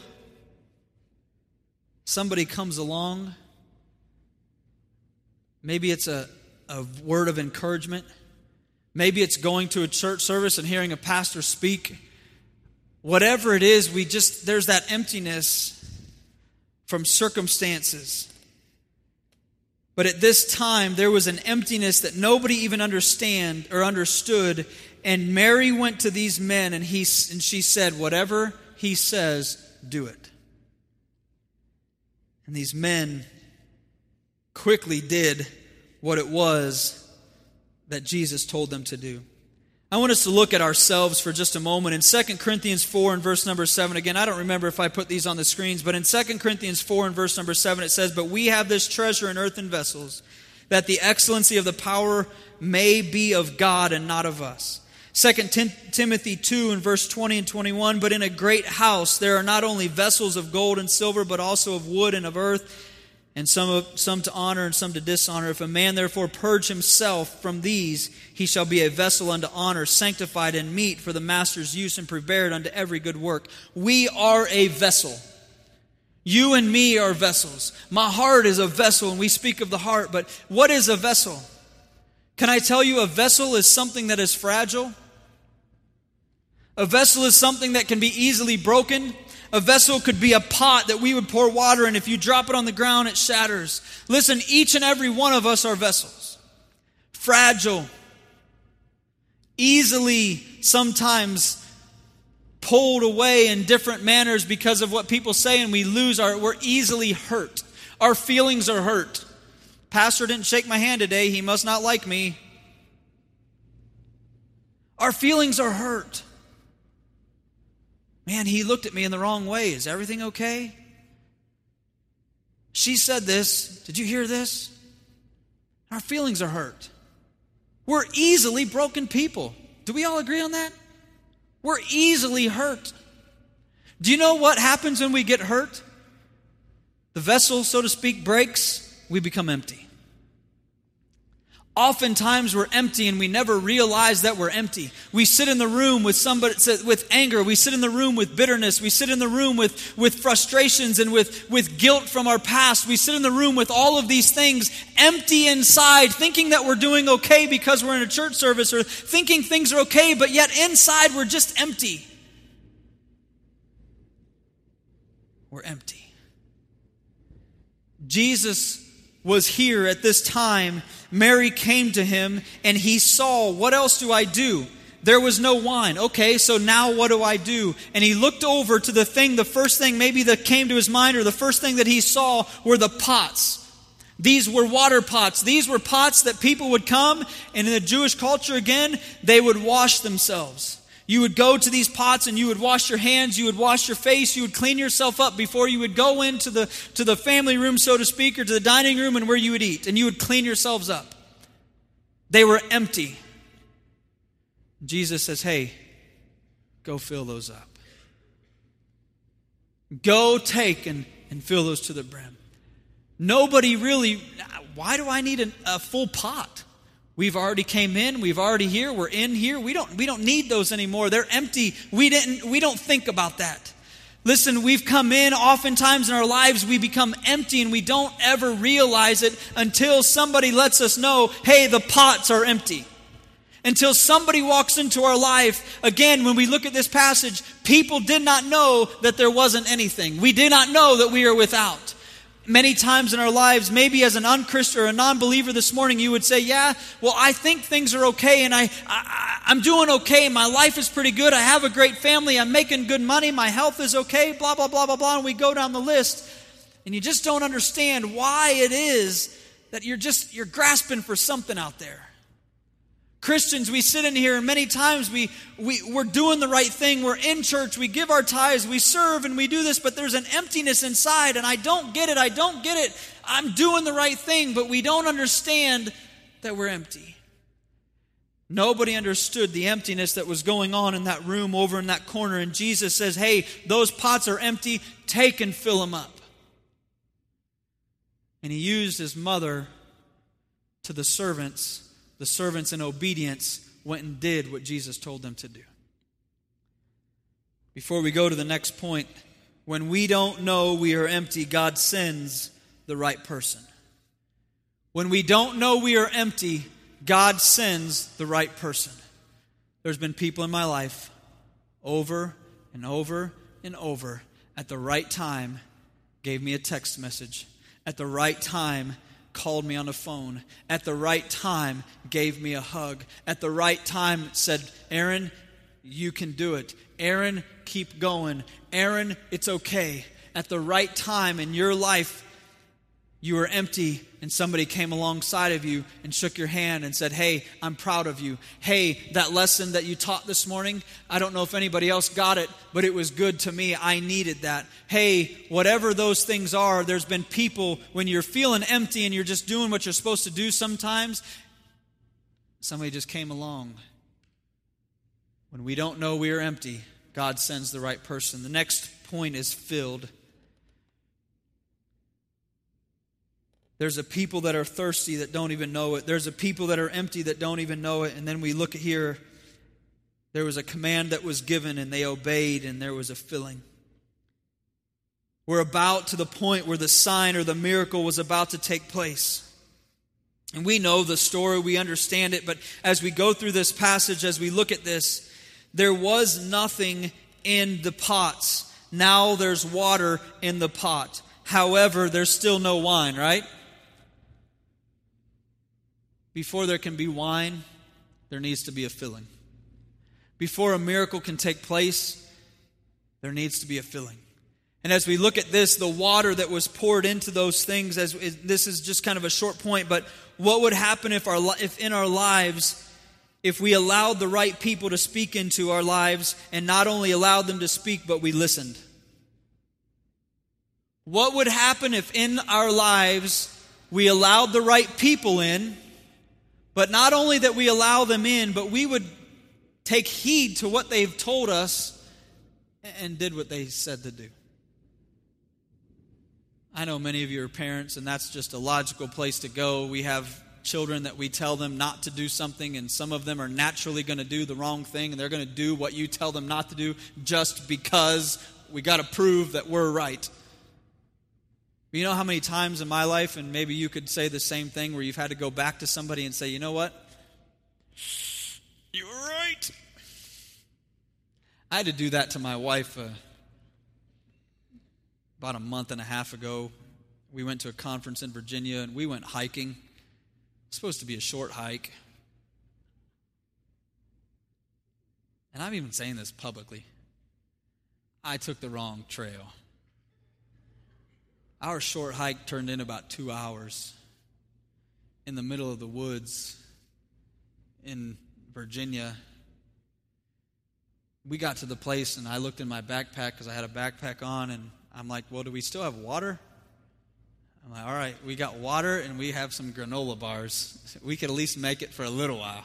somebody comes along Maybe it's a, a word of encouragement. Maybe it's going to a church service and hearing a pastor speak. Whatever it is, we just, there's that emptiness from circumstances. But at this time, there was an emptiness that nobody even understand or understood. And Mary went to these men and, he, and she said, Whatever he says, do it. And these men quickly did what it was that Jesus told them to do. I want us to look at ourselves for just a moment. In 2 Corinthians 4 and verse number 7, again, I don't remember if I put these on the screens, but in 2 Corinthians 4 and verse number 7, it says, But we have this treasure in earthen vessels, that the excellency of the power may be of God and not of us. 2 Timothy 2 and verse 20 and 21, But in a great house there are not only vessels of gold and silver, but also of wood and of earth and some, of, some to honor and some to dishonor. If a man therefore purge himself from these, he shall be a vessel unto honor, sanctified and meet for the master's use and prepared unto every good work. We are a vessel. You and me are vessels. My heart is a vessel, and we speak of the heart, but what is a vessel? Can I tell you a vessel is something that is fragile? A vessel is something that can be easily broken. A vessel could be a pot that we would pour water in. If you drop it on the ground, it shatters. Listen, each and every one of us are vessels. Fragile. Easily, sometimes pulled away in different manners because of what people say, and we lose our, we're easily hurt. Our feelings are hurt. Pastor didn't shake my hand today. He must not like me. Our feelings are hurt. Man, he looked at me in the wrong way. Is everything okay? She said this. Did you hear this? Our feelings are hurt. We're easily broken people. Do we all agree on that? We're easily hurt. Do you know what happens when we get hurt? The vessel, so to speak, breaks, we become empty. Oftentimes we're empty and we never realize that we're empty. We sit in the room with somebody with anger. We sit in the room with bitterness. We sit in the room with, with frustrations and with, with guilt from our past. We sit in the room with all of these things empty inside, thinking that we're doing okay because we're in a church service or thinking things are okay, but yet inside we're just empty. We're empty. Jesus was here at this time, Mary came to him and he saw, What else do I do? There was no wine. Okay, so now what do I do? And he looked over to the thing, the first thing maybe that came to his mind, or the first thing that he saw were the pots. These were water pots. These were pots that people would come, and in the Jewish culture again, they would wash themselves. You would go to these pots and you would wash your hands, you would wash your face, you would clean yourself up before you would go into the, to the family room, so to speak, or to the dining room and where you would eat, and you would clean yourselves up. They were empty. Jesus says, Hey, go fill those up. Go take and, and fill those to the brim. Nobody really, why do I need a, a full pot? We've already came in, we've already here, we're in here. We don't we don't need those anymore. They're empty. We didn't we don't think about that. Listen, we've come in oftentimes in our lives we become empty and we don't ever realize it until somebody lets us know, "Hey, the pots are empty." Until somebody walks into our life. Again, when we look at this passage, people did not know that there wasn't anything. We did not know that we are without many times in our lives, maybe as an unchristian or a non believer this morning, you would say, Yeah, well, I think things are okay and I, I, I'm doing okay. My life is pretty good. I have a great family. I'm making good money. My health is okay. Blah, blah, blah, blah, blah. And we go down the list and you just don't understand why it is that you're just, you're grasping for something out there. Christians, we sit in here and many times we, we, we're doing the right thing. We're in church, we give our tithes, we serve, and we do this, but there's an emptiness inside, and I don't get it. I don't get it. I'm doing the right thing, but we don't understand that we're empty. Nobody understood the emptiness that was going on in that room over in that corner, and Jesus says, Hey, those pots are empty. Take and fill them up. And he used his mother to the servants the servants in obedience went and did what Jesus told them to do. Before we go to the next point, when we don't know we are empty, God sends the right person. When we don't know we are empty, God sends the right person. There's been people in my life over and over and over at the right time gave me a text message. At the right time called me on the phone. At the right time, gave me a hug. At the right time, said, Aaron, you can do it. Aaron, keep going. Aaron, it's okay. At the right time in your life, you were empty and somebody came alongside of you and shook your hand and said, Hey, I'm proud of you. Hey, that lesson that you taught this morning, I don't know if anybody else got it, but it was good to me. I needed that. Hey, whatever those things are, there's been people when you're feeling empty and you're just doing what you're supposed to do sometimes, somebody just came along. When we don't know we are empty, God sends the right person. The next point is filled. There's a people that are thirsty that don't even know it. There's a people that are empty that don't even know it. And then we look here. There was a command that was given, and they obeyed, and there was a filling. We're about to the point where the sign or the miracle was about to take place. And we know the story, we understand it, but as we go through this passage, as we look at this, There was nothing in the pots. Now there's water in the pot. However, there's still no wine, right? Before there can be wine, there needs to be a filling. Before a miracle can take place, there needs to be a filling. And as we look at this, the water that was poured into those things, as this is just kind of a short point, but what would happen if, our, if in our lives, if we allowed the right people to speak into our lives and not only allowed them to speak, but we listened? What would happen if in our lives we allowed the right people in, but not only that we allow them in, but we would take heed to what they've told us and did what they said to do? I know many of you are parents, and that's just a logical place to go. We have children that we tell them not to do something, and some of them are naturally going to do the wrong thing, and they're going to do what you tell them not to do just because we got to prove that we're right. You know how many times in my life, and maybe you could say the same thing, where you've had to go back to somebody and say, you know what? You were right. I had to do that to my wife. Uh, about a month and a half ago, we went to a conference in Virginia and we went hiking. Supposed to be a short hike. And I'm even saying this publicly. I took the wrong trail. Our short hike turned in about two hours in the middle of the woods in Virginia. We got to the place, and I looked in my backpack because I had a backpack on, and I'm like, well, do we still have water? I'm like, all right, we got water and we have some granola bars. We could at least make it for a little while.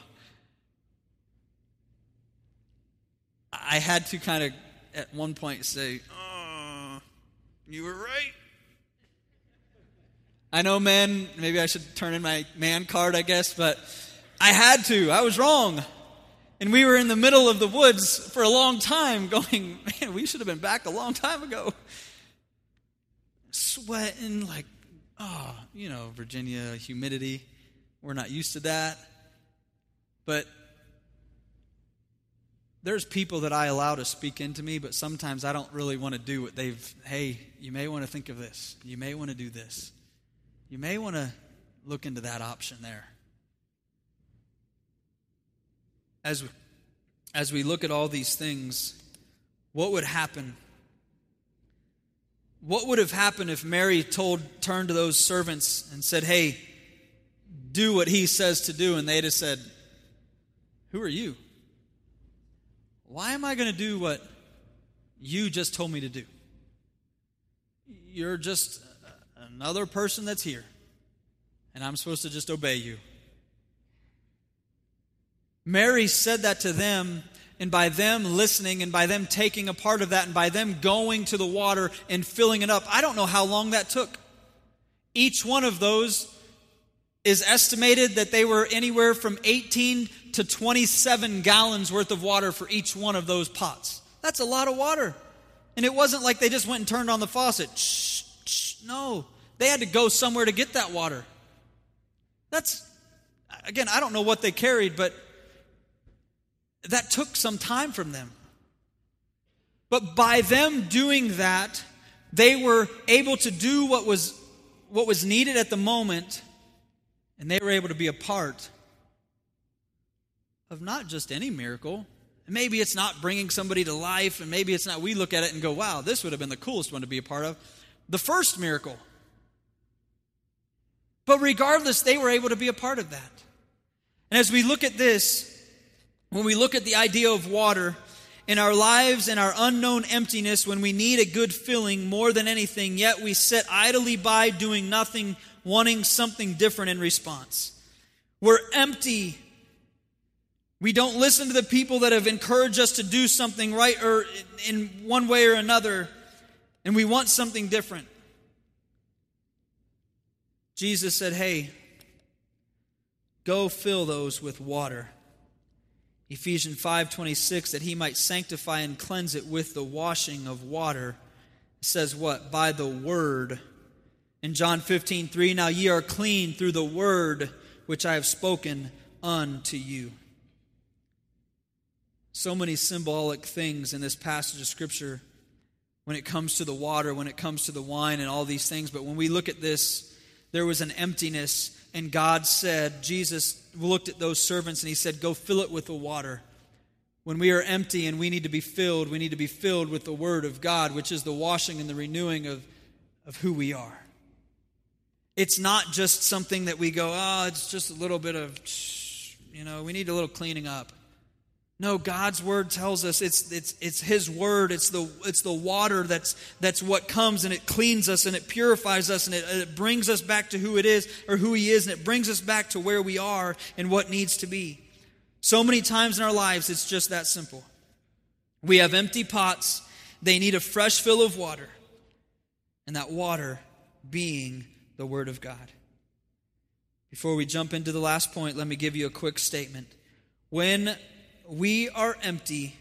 I had to kind of, at one point, say, oh, you were right. I know, man, maybe I should turn in my man card, I guess, but I had to. I was wrong. And we were in the middle of the woods for a long time going, man, we should have been back a long time ago sweating, like, oh, you know, Virginia humidity. We're not used to that. But there's people that I allow to speak into me, but sometimes I don't really want to do what they've, hey, you may want to think of this. You may want to do this. You may want to look into that option there. As, as we look at all these things, what would happen what would have happened if Mary told, turned to those servants and said, Hey, do what he says to do? And they'd have said, Who are you? Why am I going to do what you just told me to do? You're just another person that's here, and I'm supposed to just obey you. Mary said that to them and by them listening and by them taking a part of that and by them going to the water and filling it up, I don't know how long that took. Each one of those is estimated that they were anywhere from 18 to 27 gallons worth of water for each one of those pots. That's a lot of water. And it wasn't like they just went and turned on the faucet. Shh, shh, no. They had to go somewhere to get that water. That's, again, I don't know what they carried, but that took some time from them. But by them doing that, they were able to do what was, what was needed at the moment, and they were able to be a part of not just any miracle. Maybe it's not bringing somebody to life, and maybe it's not, we look at it and go, wow, this would have been the coolest one to be a part of. The first miracle. But regardless, they were able to be a part of that. And as we look at this, when we look at the idea of water in our lives and our unknown emptiness, when we need a good filling more than anything, yet we sit idly by doing nothing, wanting something different in response. We're empty. We don't listen to the people that have encouraged us to do something right or in one way or another, and we want something different. Jesus said, Hey, go fill those with water. Ephesians 5:26 that he might sanctify and cleanse it with the washing of water it says what by the word in John 15:3 now ye are clean through the word which I have spoken unto you So many symbolic things in this passage of Scripture when it comes to the water, when it comes to the wine, and all these things. But when we look at this, there was an emptiness, and God said, Jesus looked at those servants and he said, Go fill it with the water. When we are empty and we need to be filled, we need to be filled with the Word of God, which is the washing and the renewing of, of who we are. It's not just something that we go, oh, it's just a little bit of, you know, we need a little cleaning up. No, God's word tells us it's, it's, it's His word. It's the, it's the water that's, that's what comes and it cleans us and it purifies us and it, it brings us back to who it is or who He is and it brings us back to where we are and what needs to be. So many times in our lives, it's just that simple. We have empty pots, they need a fresh fill of water, and that water being the Word of God. Before we jump into the last point, let me give you a quick statement. When we are empty,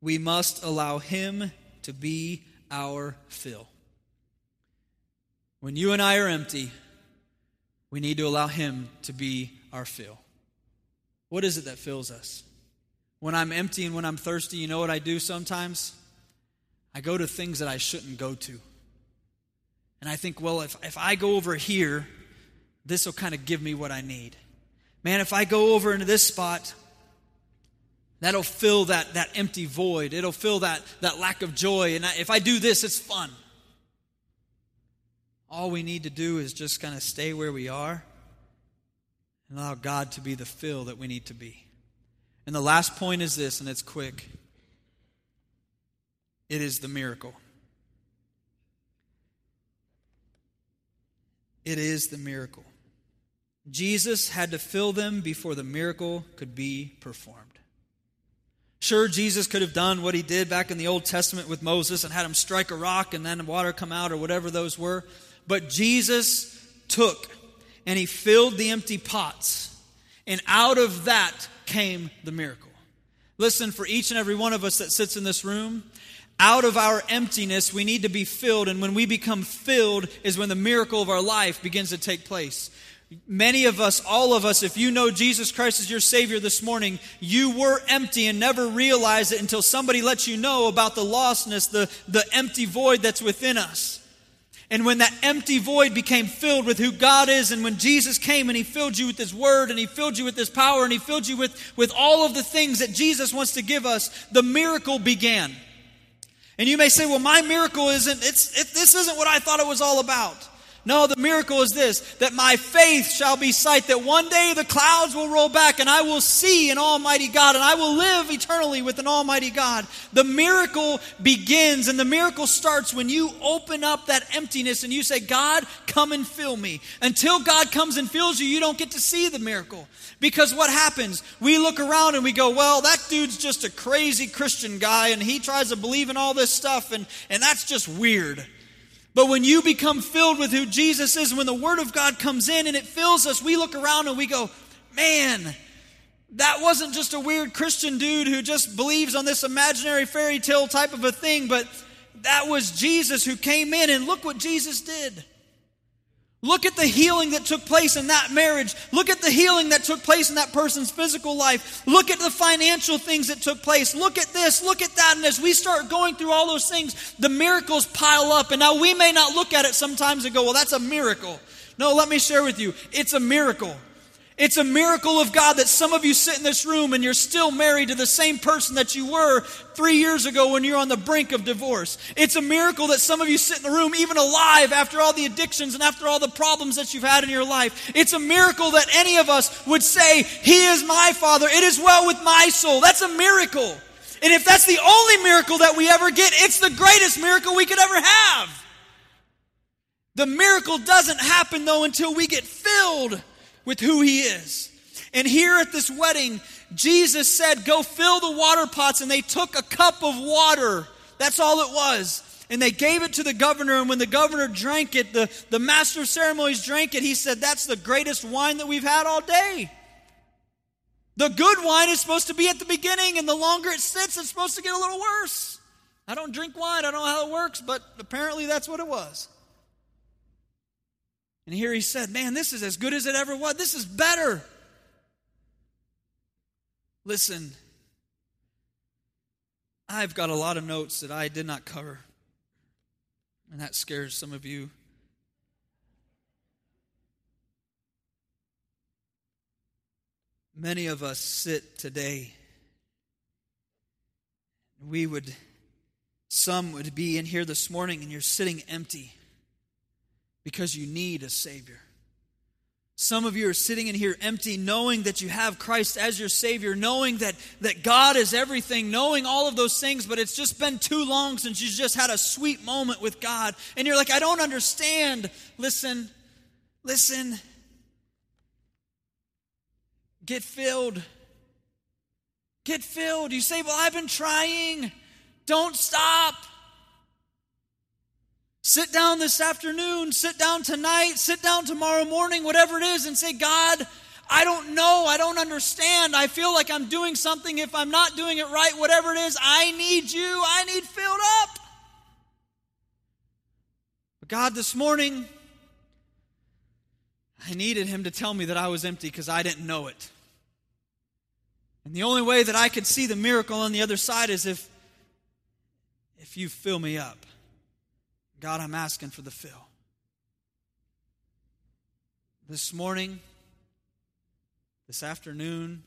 we must allow Him to be our fill. When you and I are empty, we need to allow Him to be our fill. What is it that fills us? When I'm empty and when I'm thirsty, you know what I do sometimes? I go to things that I shouldn't go to. And I think, well, if, if I go over here, this will kind of give me what I need. Man, if I go over into this spot, that'll fill that, that empty void. It'll fill that, that lack of joy. And I, if I do this, it's fun. All we need to do is just kind of stay where we are and allow God to be the fill that we need to be. And the last point is this, and it's quick it is the miracle. It is the miracle. Jesus had to fill them before the miracle could be performed. Sure, Jesus could have done what he did back in the Old Testament with Moses and had him strike a rock and then water come out or whatever those were. But Jesus took and he filled the empty pots, and out of that came the miracle. Listen, for each and every one of us that sits in this room, out of our emptiness, we need to be filled. And when we become filled, is when the miracle of our life begins to take place. Many of us, all of us, if you know Jesus Christ as your Savior this morning, you were empty and never realized it until somebody lets you know about the lostness, the, the empty void that's within us. And when that empty void became filled with who God is, and when Jesus came and He filled you with His Word, and He filled you with His power, and He filled you with, with all of the things that Jesus wants to give us, the miracle began. And you may say, well, my miracle isn't, it's, it, this isn't what I thought it was all about. No, the miracle is this that my faith shall be sight, that one day the clouds will roll back and I will see an Almighty God and I will live eternally with an Almighty God. The miracle begins and the miracle starts when you open up that emptiness and you say, God, come and fill me. Until God comes and fills you, you don't get to see the miracle. Because what happens? We look around and we go, well, that dude's just a crazy Christian guy and he tries to believe in all this stuff and, and that's just weird. But when you become filled with who Jesus is, when the Word of God comes in and it fills us, we look around and we go, man, that wasn't just a weird Christian dude who just believes on this imaginary fairy tale type of a thing, but that was Jesus who came in and look what Jesus did. Look at the healing that took place in that marriage. Look at the healing that took place in that person's physical life. Look at the financial things that took place. Look at this, look at that. And as we start going through all those things, the miracles pile up. And now we may not look at it sometimes and go, well, that's a miracle. No, let me share with you. It's a miracle. It's a miracle of God that some of you sit in this room and you're still married to the same person that you were three years ago when you're on the brink of divorce. It's a miracle that some of you sit in the room even alive after all the addictions and after all the problems that you've had in your life. It's a miracle that any of us would say, He is my Father. It is well with my soul. That's a miracle. And if that's the only miracle that we ever get, it's the greatest miracle we could ever have. The miracle doesn't happen though until we get filled with who he is. And here at this wedding, Jesus said, Go fill the water pots. And they took a cup of water. That's all it was. And they gave it to the governor. And when the governor drank it, the, the master of ceremonies drank it. He said, That's the greatest wine that we've had all day. The good wine is supposed to be at the beginning, and the longer it sits, it's supposed to get a little worse. I don't drink wine, I don't know how it works, but apparently that's what it was. And here he said, Man, this is as good as it ever was. This is better. Listen, I've got a lot of notes that I did not cover, and that scares some of you. Many of us sit today. We would, some would be in here this morning and you're sitting empty because you need a Savior. Some of you are sitting in here empty, knowing that you have Christ as your Savior, knowing that, that God is everything, knowing all of those things, but it's just been too long since you just had a sweet moment with God. And you're like, I don't understand. Listen, listen. Get filled. Get filled. You say, Well, I've been trying. Don't stop. Sit down this afternoon, sit down tonight, sit down tomorrow morning, whatever it is, and say, God, I don't know. I don't understand. I feel like I'm doing something. If I'm not doing it right, whatever it is, I need you. I need filled up. But God, this morning, I needed Him to tell me that I was empty because I didn't know it. And the only way that I could see the miracle on the other side is if, if you fill me up. God, I'm asking for the fill. This morning, this afternoon,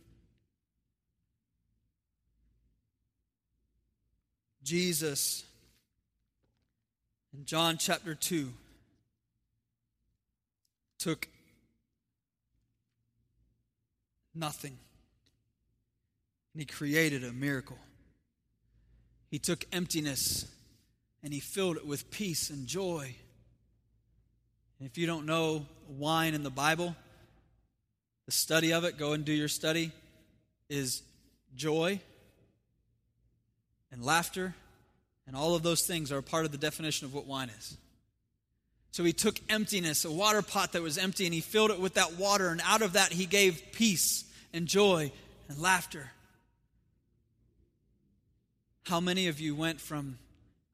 Jesus in John chapter 2 took nothing and he created a miracle. He took emptiness and he filled it with peace and joy. And if you don't know wine in the Bible, the study of it, go and do your study, is joy and laughter, and all of those things are part of the definition of what wine is. So he took emptiness, a water pot that was empty, and he filled it with that water, and out of that he gave peace and joy and laughter. How many of you went from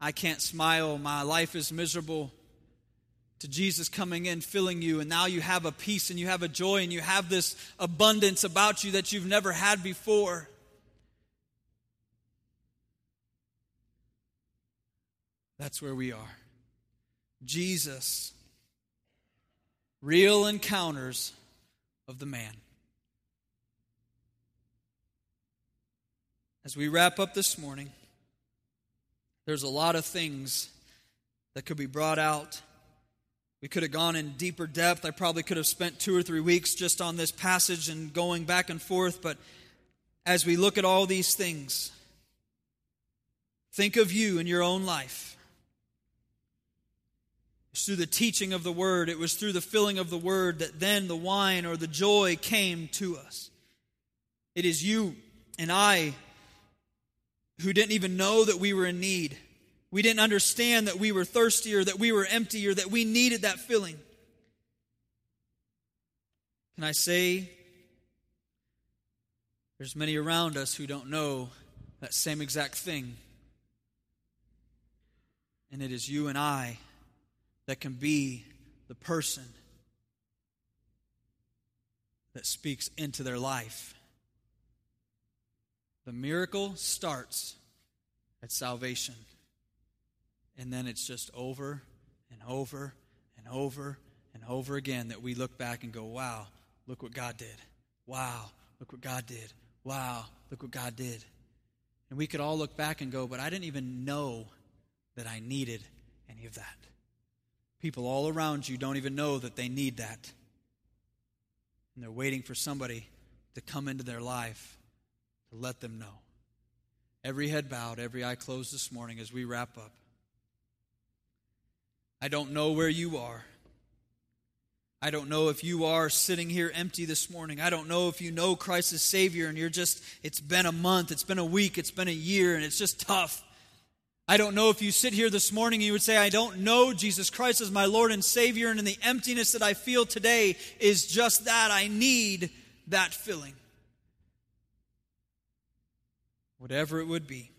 I can't smile, my life is miserable, to Jesus coming in, filling you, and now you have a peace and you have a joy and you have this abundance about you that you've never had before. That's where we are. Jesus, real encounters of the man. As we wrap up this morning, there's a lot of things that could be brought out. We could have gone in deeper depth. I probably could have spent two or three weeks just on this passage and going back and forth. But as we look at all these things, think of you in your own life. It's through the teaching of the word, it was through the filling of the word that then the wine or the joy came to us. It is you and I who didn't even know that we were in need. We didn't understand that we were thirsty or that we were empty or that we needed that filling. Can I say there's many around us who don't know that same exact thing? And it is you and I that can be the person that speaks into their life. The miracle starts at salvation. And then it's just over and over and over and over again that we look back and go, wow, look what God did. Wow, look what God did. Wow, look what God did. And we could all look back and go, but I didn't even know that I needed any of that. People all around you don't even know that they need that. And they're waiting for somebody to come into their life to let them know. Every head bowed, every eye closed this morning as we wrap up. I don't know where you are. I don't know if you are sitting here empty this morning. I don't know if you know Christ as Savior and you're just, it's been a month, it's been a week, it's been a year, and it's just tough. I don't know if you sit here this morning and you would say, I don't know Jesus Christ as my Lord and Savior, and in the emptiness that I feel today is just that. I need that filling whatever it would be.